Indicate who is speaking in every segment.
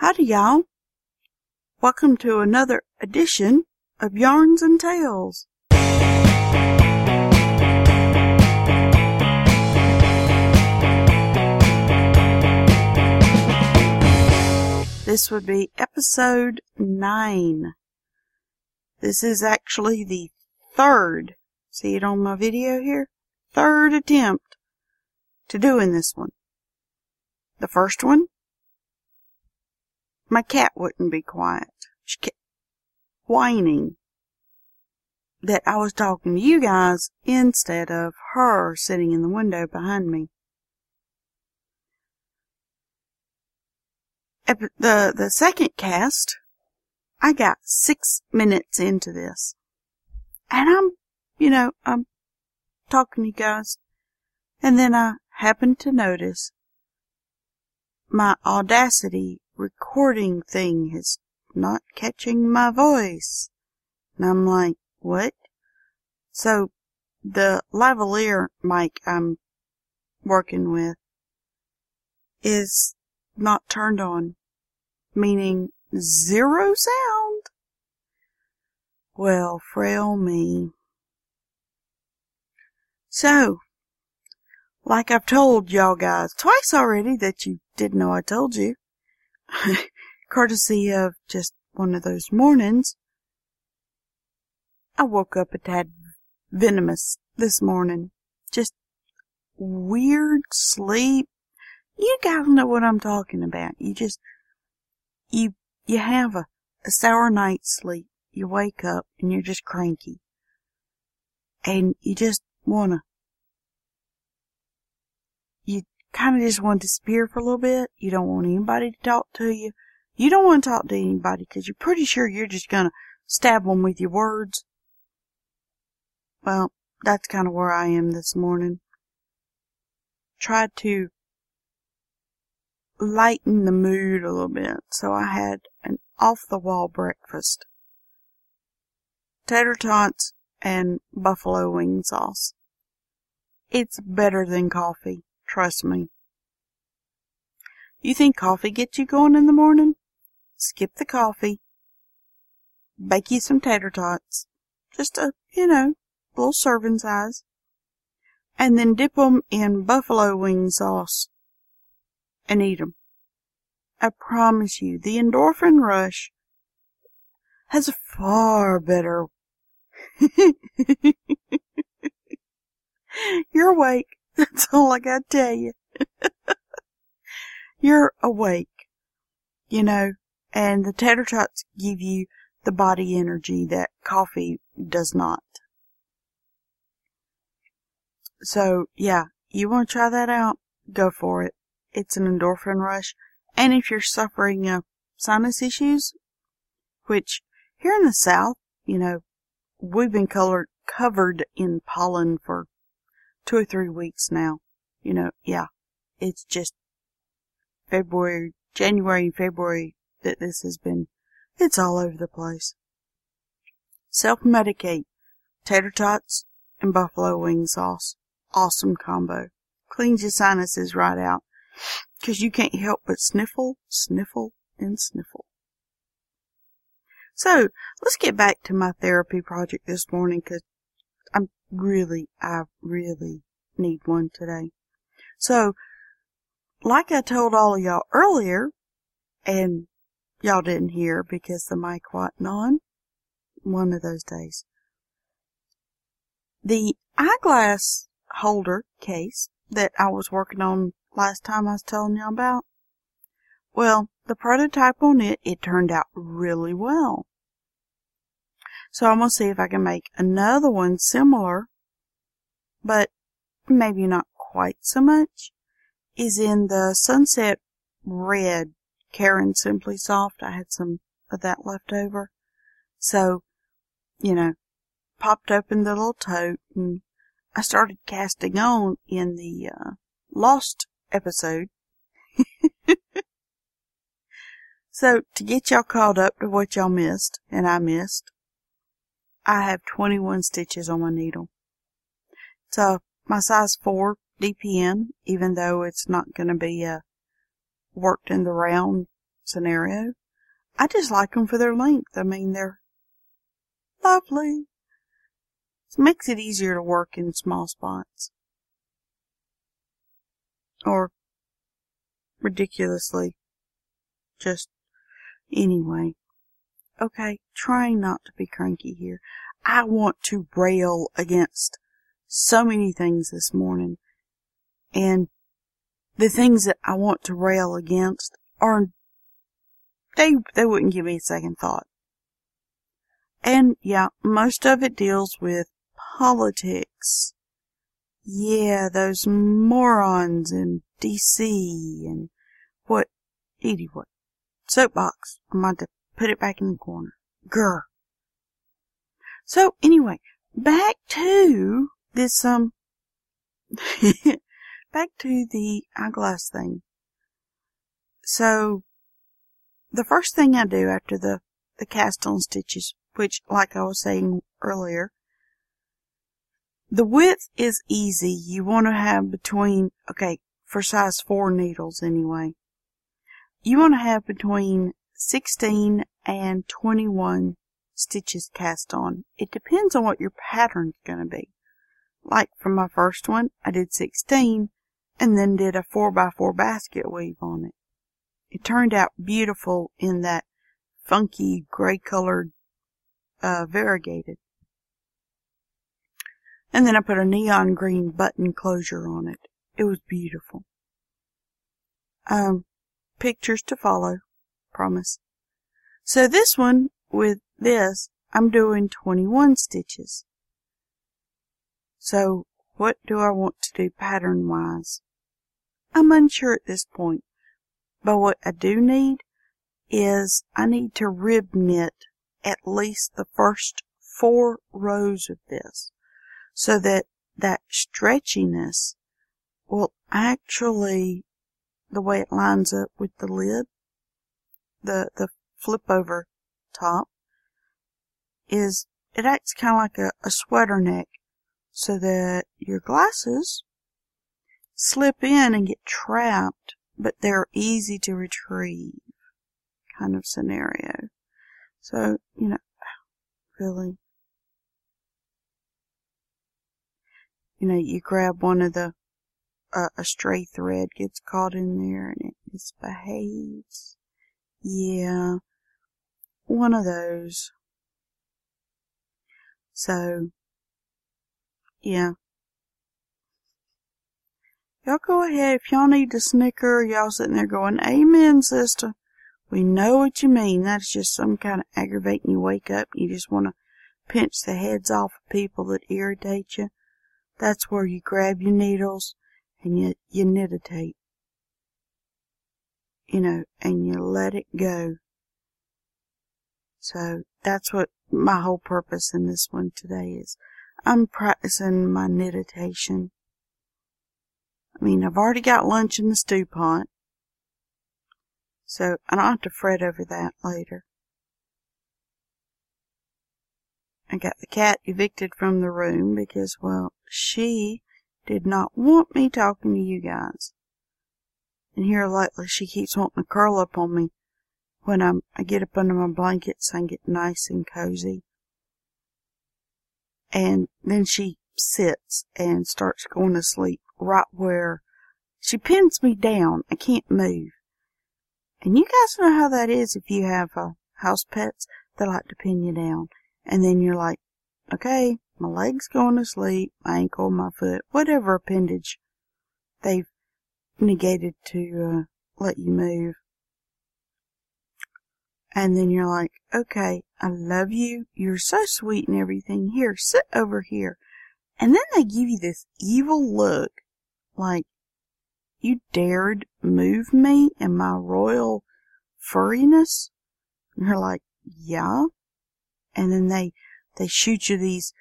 Speaker 1: Howdy, y'all. Welcome to another edition of Yarns and Tales. This would be episode 9. This is actually the third, see it on my video here? Third attempt to doing this one. The first one, my cat wouldn't be quiet. She kept whining that I was talking to you guys instead of her sitting in the window behind me. The, the second cast, I got six minutes into this. And I'm, you know, I'm talking to you guys. And then I happened to notice my Audacity recording thing is not catching my voice. And I'm like, what? So the lavalier mic I'm working with is not turned on meaning zero sound. Well, frail me. So, like I've told y'all guys twice already that you didn't know I told you, courtesy of just one of those mornings, I woke up a tad venomous this morning. Just weird sleep. You guys know what I'm talking about. You just you you have a, a sour night's sleep. You wake up and you're just cranky. And you just wanna you kinda just want to disappear for a little bit. You don't want anybody to talk to you. You don't want to talk to anybody because you're pretty sure you're just gonna stab them with your words. Well, that's kind of where I am this morning. Tried to lighten the mood a little bit, so I had an off the wall breakfast. Tater tots and buffalo wing sauce. It's better than coffee, trust me. You think coffee gets you going in the morning? Skip the coffee. Bake you some tater tots. Just a, you know, little serving size. And then dip 'em in buffalo wing sauce and eat 'em. I promise you, the endorphin rush has a far better. You're awake. That's all I gotta tell you. You're awake. You know, and the tater tots give you the body energy that coffee does not. So, yeah, you want to try that out? Go for it. It's an endorphin rush. And if you're suffering uh, sinus issues, which here in the South, you know, we've been colored, covered in pollen for two or three weeks now. You know, yeah, it's just February, January and February that this has been, it's all over the place. Self-medicate, tater tots and buffalo wing sauce. Awesome combo. Cleans your sinuses right out. Cause you can't help but sniffle, sniffle, and sniffle. So, let's get back to my therapy project this morning cause really, I really need one today. So, like I told all of y'all earlier, and y'all didn't hear because the mic wasn't on, one of those days. The eyeglass holder case that I was working on last time I was telling y'all about? Well, the prototype on it, it turned out really well. So I'm going to see if I can make another one similar, but maybe not quite so much, is in the Sunset Red Caron Simply Soft. I had some of that left over. So, you know, popped open the little tote and I started casting on in the uh, Lost episode. so, to get y'all caught up to what y'all missed, and I missed, I have 21 stitches on my needle. So, my size 4 DPN, even though it's not going to be a worked in the round scenario. I just like them for their length. I mean, they're lovely. It makes it easier to work in small spots. Or ridiculously just anyway. Okay, trying not to be cranky here. I want to rail against so many things this morning. And the things that I want to rail against are they they wouldn't give me a second thought. And yeah, most of it deals with politics. Yeah, those morons in DC and what Edie what soapbox. To put it back in the corner. Grr. So anyway, back to this um back to the eyeglass thing. So the first thing I do after the the cast on stitches, which like I was saying earlier, the width is easy. You want to have between okay, for size 4 needles anyway. You want to have between 16 and 21 stitches cast on. It depends on what your pattern's going to be. Like for my first one, I did 16 and then did a 4x4 basket weave on it. It turned out beautiful in that funky gray colored uh, variegated. And then I put a neon green button closure on it. It was beautiful. Um, pictures to follow, promise. So this one, with this, I'm doing 21 stitches. So what do I want to do pattern wise? I'm unsure at this point, but what I do need is I need to rib knit at least the first four rows of this so that that stretchiness will actually the way it lines up with the lid the the flip over top is it acts kind of like a, a sweater neck so that your glasses slip in and get trapped but they're easy to retrieve kind of scenario so you know really you know, you grab one of the, uh, a stray thread gets caught in there and it misbehaves. Yeah, one of those. So, yeah. Y'all go ahead. If y'all need to snicker, y'all sitting there going, Amen, sister. We know what you mean. That's just some kind of aggravating you wake up you just want to pinch the heads off of people that irritate you. That's where you grab your needles and you, you tape. You know, and you let it go. So that's what my whole purpose in this one today is. I'm practicing my meditation. I mean, I've already got lunch in the stew pot. So I don't have to fret over that later. I got the cat evicted from the room because, well, she did not want me talking to you guys. And here lately she keeps wanting to curl up on me when I'm, I get up under my blankets and get nice and cozy. And then she sits and starts going to sleep right where she pins me down. I can't move. And you guys know how that is if you have uh, house pets. They like to pin you down and then you're like, okay, my leg's going to sleep, my ankle, my foot, whatever appendage they've negated to uh, let you move. And then you're like, okay, I love you. You're so sweet and everything. Here, sit over here. And then they give you this evil look, like, you dared move me and my royal furriness? And you're like, yeah and then they they shoot you these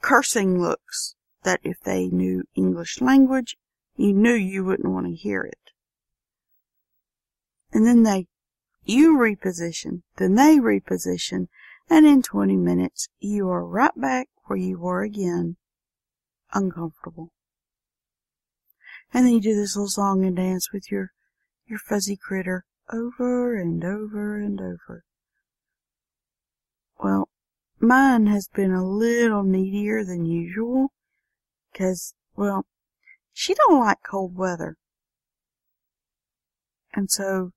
Speaker 1: cursing looks that if they knew English language, you knew you wouldn't want to hear it. And then they, you reposition, then they reposition, and in 20 minutes you are right back where you were again, uncomfortable. And then you do this little song and dance with your, your fuzzy critter over and over and over. Well, mine has been a little needier than usual, 'cause, well, she don't like cold weather. And so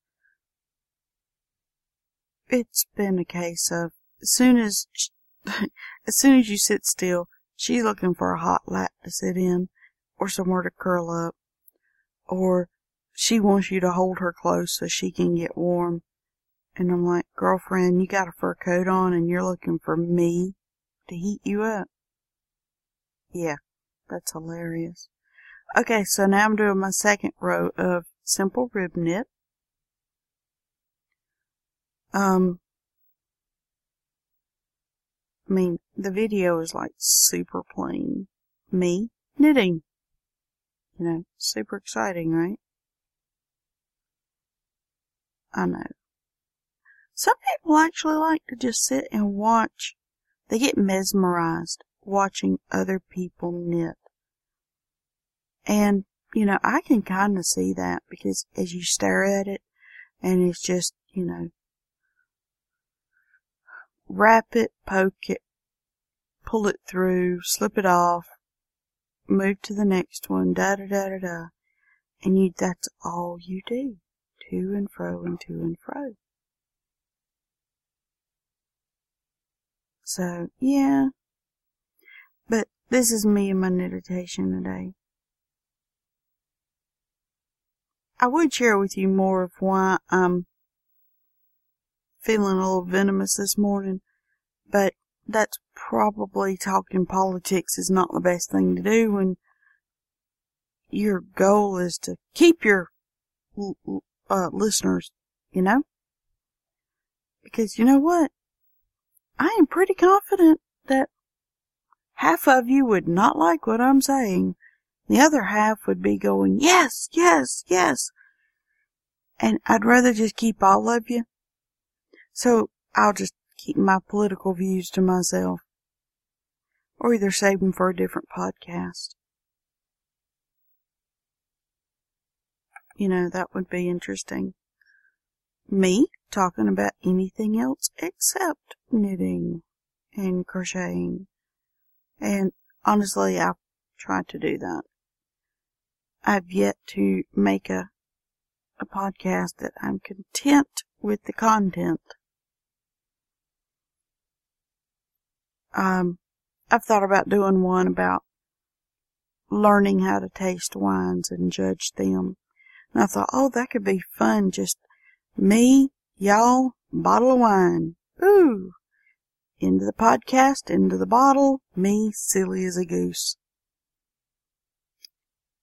Speaker 1: it's been a case of as soon as as soon as you sit still, she's looking for a hot lap to sit in or somewhere to curl up or she wants you to hold her close so she can get warm. And I'm like, girlfriend, you got a fur coat on and you're looking for me to heat you up. Yeah, that's hilarious. Okay, so now I'm doing my second row of simple rib knit. Um, I mean, the video is like super plain. Me knitting. You know, super exciting, right? I know. Some people actually like to just sit and watch. They get mesmerized watching other people knit. And, you know, I can kind of see that because as you stare at it and it's just, you know, wrap it, poke it, pull it through, slip it off, move to the next one, da da da da da. And you, that's all you do. To and fro and to and fro. So, yeah. But this is me and my meditation today. I would share with you more of why I'm feeling a little venomous this morning, but that's probably talking politics is not the best thing to do when your goal is to keep your uh, listeners, you know? Because you know what? I am pretty confident that half of you would not like what I'm saying. The other half would be going, yes, yes, yes. And I'd rather just keep all of you. So I'll just keep my political views to myself or either save them for a different podcast. You know, that would be interesting. Me talking about anything else except knitting and crocheting. And honestly, I've tried to do that. I've yet to make a, a podcast that I'm content with the content. Um, I've thought about doing one about learning how to taste wines and judge them. And I thought, oh, that could be fun. Just me, y'all, bottle of wine. Ooh. Into the podcast, into the bottle, me, silly as a goose.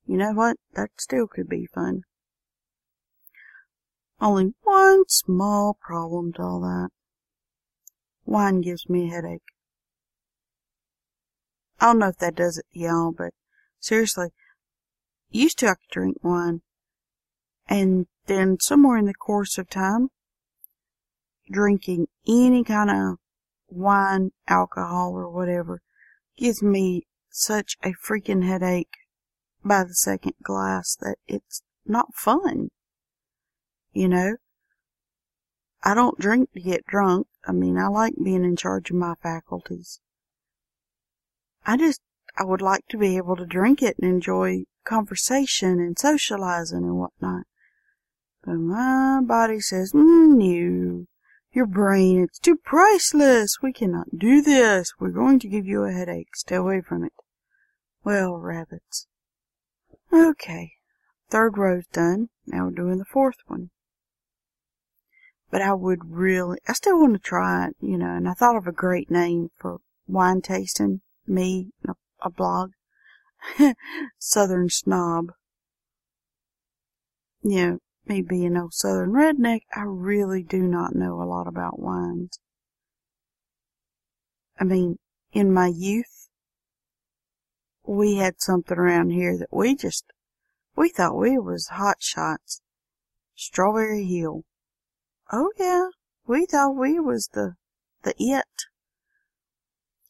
Speaker 1: You know what? That still could be fun. Only one small problem to all that. Wine gives me a headache. I don't know if that does it y'all, but seriously, used to I could drink wine, and then somewhere in the course of time, drinking any kind of wine, alcohol, or whatever gives me such a freaking headache by the second glass that it's not fun. You know? I don't drink to get drunk. I mean, I like being in charge of my faculties. I just, I would like to be able to drink it and enjoy conversation and socializing and whatnot. But my body says, mm, no, your brain, it's too priceless. We cannot do this. We're going to give you a headache. Stay away from it. Well, rabbits. Okay, third row's done. Now we're doing the fourth one. But I would really, I still want to try it, you know, and I thought of a great name for wine tasting me, a, a blog, Southern snob. You know, me being old Southern redneck, I really do not know a lot about wines. I mean, in my youth, we had something around here that we just, we thought we was hot shots. Strawberry Hill. Oh yeah, we thought we was the, the it.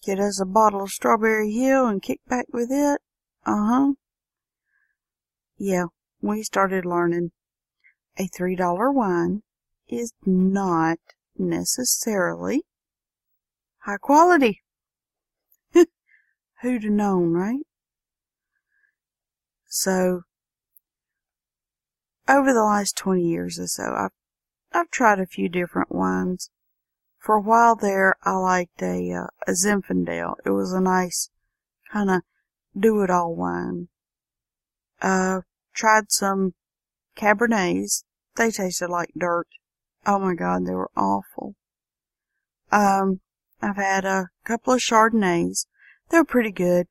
Speaker 1: Get us a bottle of Strawberry Hill and kick back with it? Uh-huh. Yeah, we started learning. A three dollar wine is not necessarily high quality. Who'd have known, right? So, over the last 20 years or so, I've, I've tried a few different wines. For a while there, I liked a, uh, a Zinfandel. It was a nice kind of do-it-all wine. Uh, tried some Cabernets. They tasted like dirt. Oh my god, they were awful. Um, I've had a couple of Chardonnays. They're pretty good.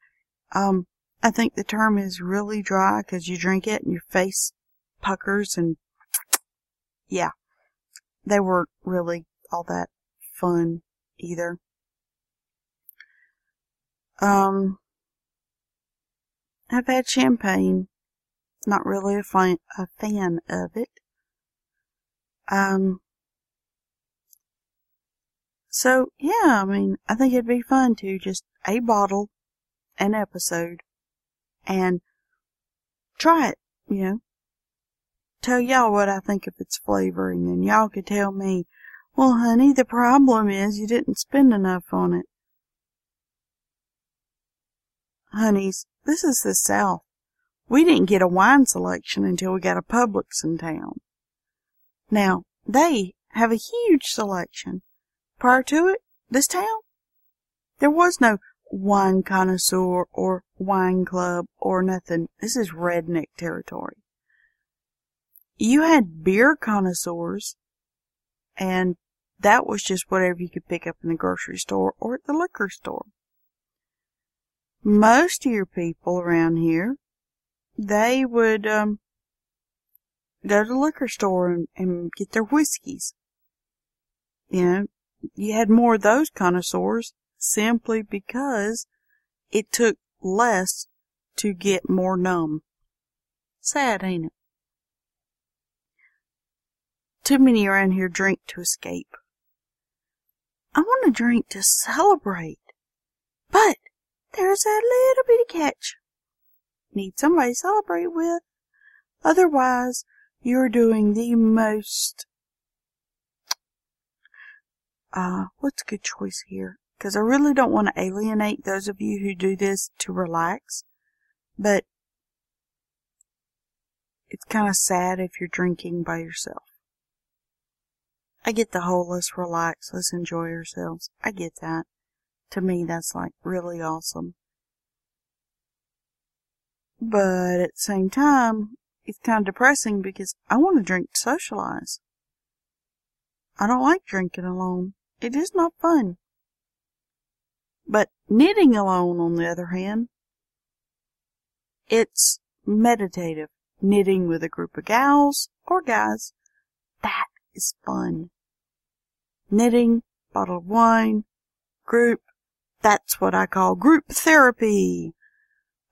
Speaker 1: Um, I think the term is really dry because you drink it and your face puckers and yeah, they weren't really all that fun either. Um, I've had champagne. Not really a fan, a fan of it. Um, so yeah, I mean, I think it'd be fun to just a bottle, an episode, and try it, you know. Tell y'all what I think of its flavoring, and y'all could tell me, well, honey, the problem is you didn't spend enough on it. Honeys, this is the South. We didn't get a wine selection until we got a Publix in town. Now, they have a huge selection. Prior to it, this town, there was no wine connoisseur or wine club or nothing. This is redneck territory. You had beer connoisseurs, and that was just whatever you could pick up in the grocery store or at the liquor store. Most of your people around here, they would um, go to the liquor store and, and get their whiskeys. You know, you had more of those connoisseurs simply because it took less to get more numb. Sad, ain't it? Too many around here drink to escape. I want to drink to celebrate, but there's a little bitty catch. Need somebody to celebrate with. Otherwise, you're doing the most uh, what's a good choice here? Because I really don't want to alienate those of you who do this to relax, but it's kind of sad if you're drinking by yourself. I get the whole let's relax, let's enjoy ourselves. I get that. To me, that's like really awesome. But at the same time, it's kind of depressing because I want to drink to socialize. I don't like drinking alone. It is not fun. But knitting alone, on the other hand, it's meditative. Knitting with a group of gals or guys, that is fun. Knitting, bottle of wine, group, that's what I call group therapy.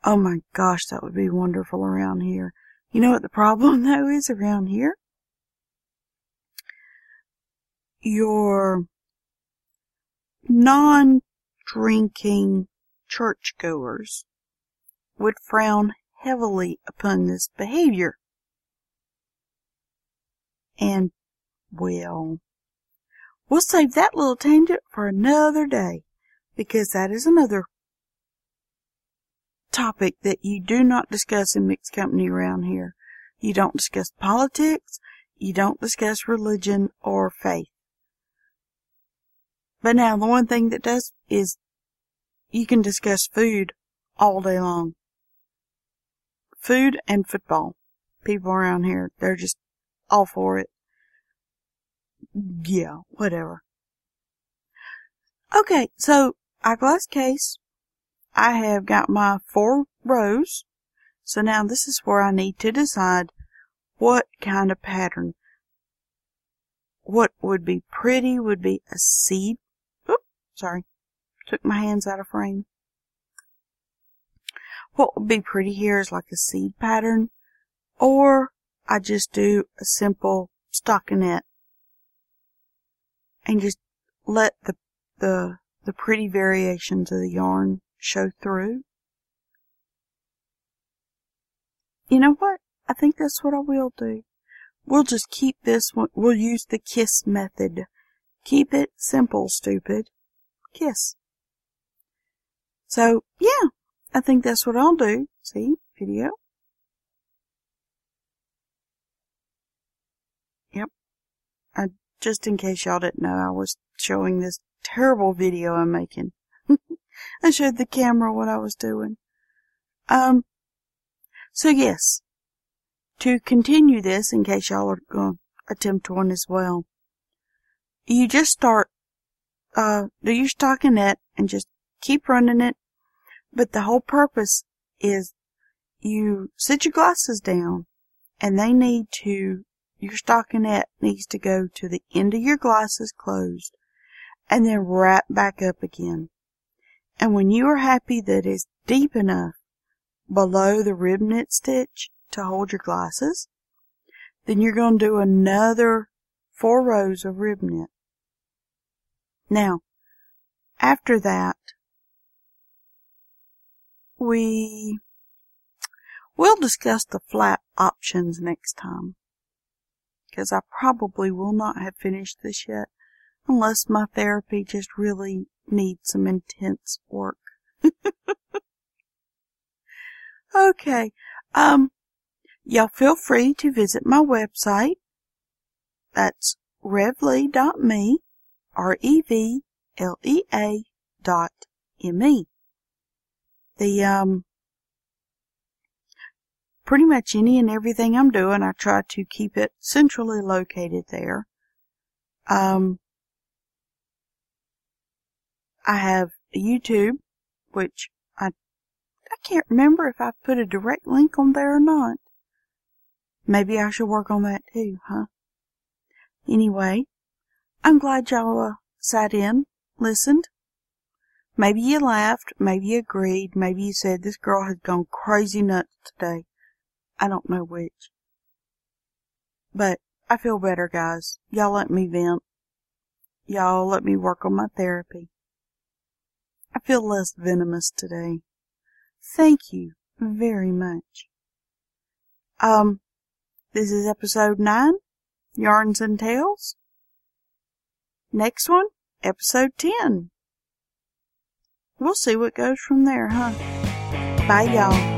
Speaker 1: Oh my gosh, that would be wonderful around here. You know what the problem though is around here? Your non-drinking churchgoers would frown heavily upon this behavior. And, well, we'll save that little tangent for another day, because that is another topic that you do not discuss in mixed company around here. You don't discuss politics, you don't discuss religion or faith. But now the one thing that does is you can discuss food all day long. Food and football. People around here, they're just all for it. Yeah, whatever. Okay, so eyeglass case. I have got my four rows. So now this is where I need to decide what kind of pattern. What would be pretty would be a seed Sorry. Took my hands out of frame. What would be pretty here is like a seed pattern, or I just do a simple stockinette and just let the, the, the pretty variations of the yarn show through. You know what? I think that's what I will do. we'll just keep this one, we'll use the kiss method. Keep it simple, stupid. Kiss. So, yeah, I think that's what I'll do. See, video. Yep. I, just in case y'all didn't know, I was showing this terrible video I'm making. I showed the camera what I was doing. Um, so yes, to continue this, in case y'all are going to attempt one as well, you just start, uh, do your stockinette and just keep running it. But the whole purpose is you sit your glasses down and they need to, your stockinette needs to go to the end of your glasses closed and then wrap back up again. And when you are happy that it's deep enough below the rib knit stitch to hold your glasses, then you're going to do another four rows of rib knit. Now, after that, we will discuss the flat options next time because I probably will not have finished this yet unless my therapy just really needs some intense work. okay. Um, y'all feel free to visit my website. That's revlea.me, R-E-V-L-E-A dot M-E. The, um, pretty much any and everything I'm doing, I try to keep it centrally located there. Um, I have YouTube, which I I can't remember if I put a direct link on there or not. Maybe I should work on that too, huh? Anyway, I'm glad y'all uh, sat in, listened. Maybe you laughed, maybe you agreed, maybe you said this girl has gone crazy nuts today. I don't know which. But I feel better, guys. Y'all let me vent. Y'all let me work on my therapy. I feel less venomous today. Thank you very much. Um, this is episode 9, Yarns and Tales. Next one, episode 10. We'll see what goes from there, huh? Bye, y'all.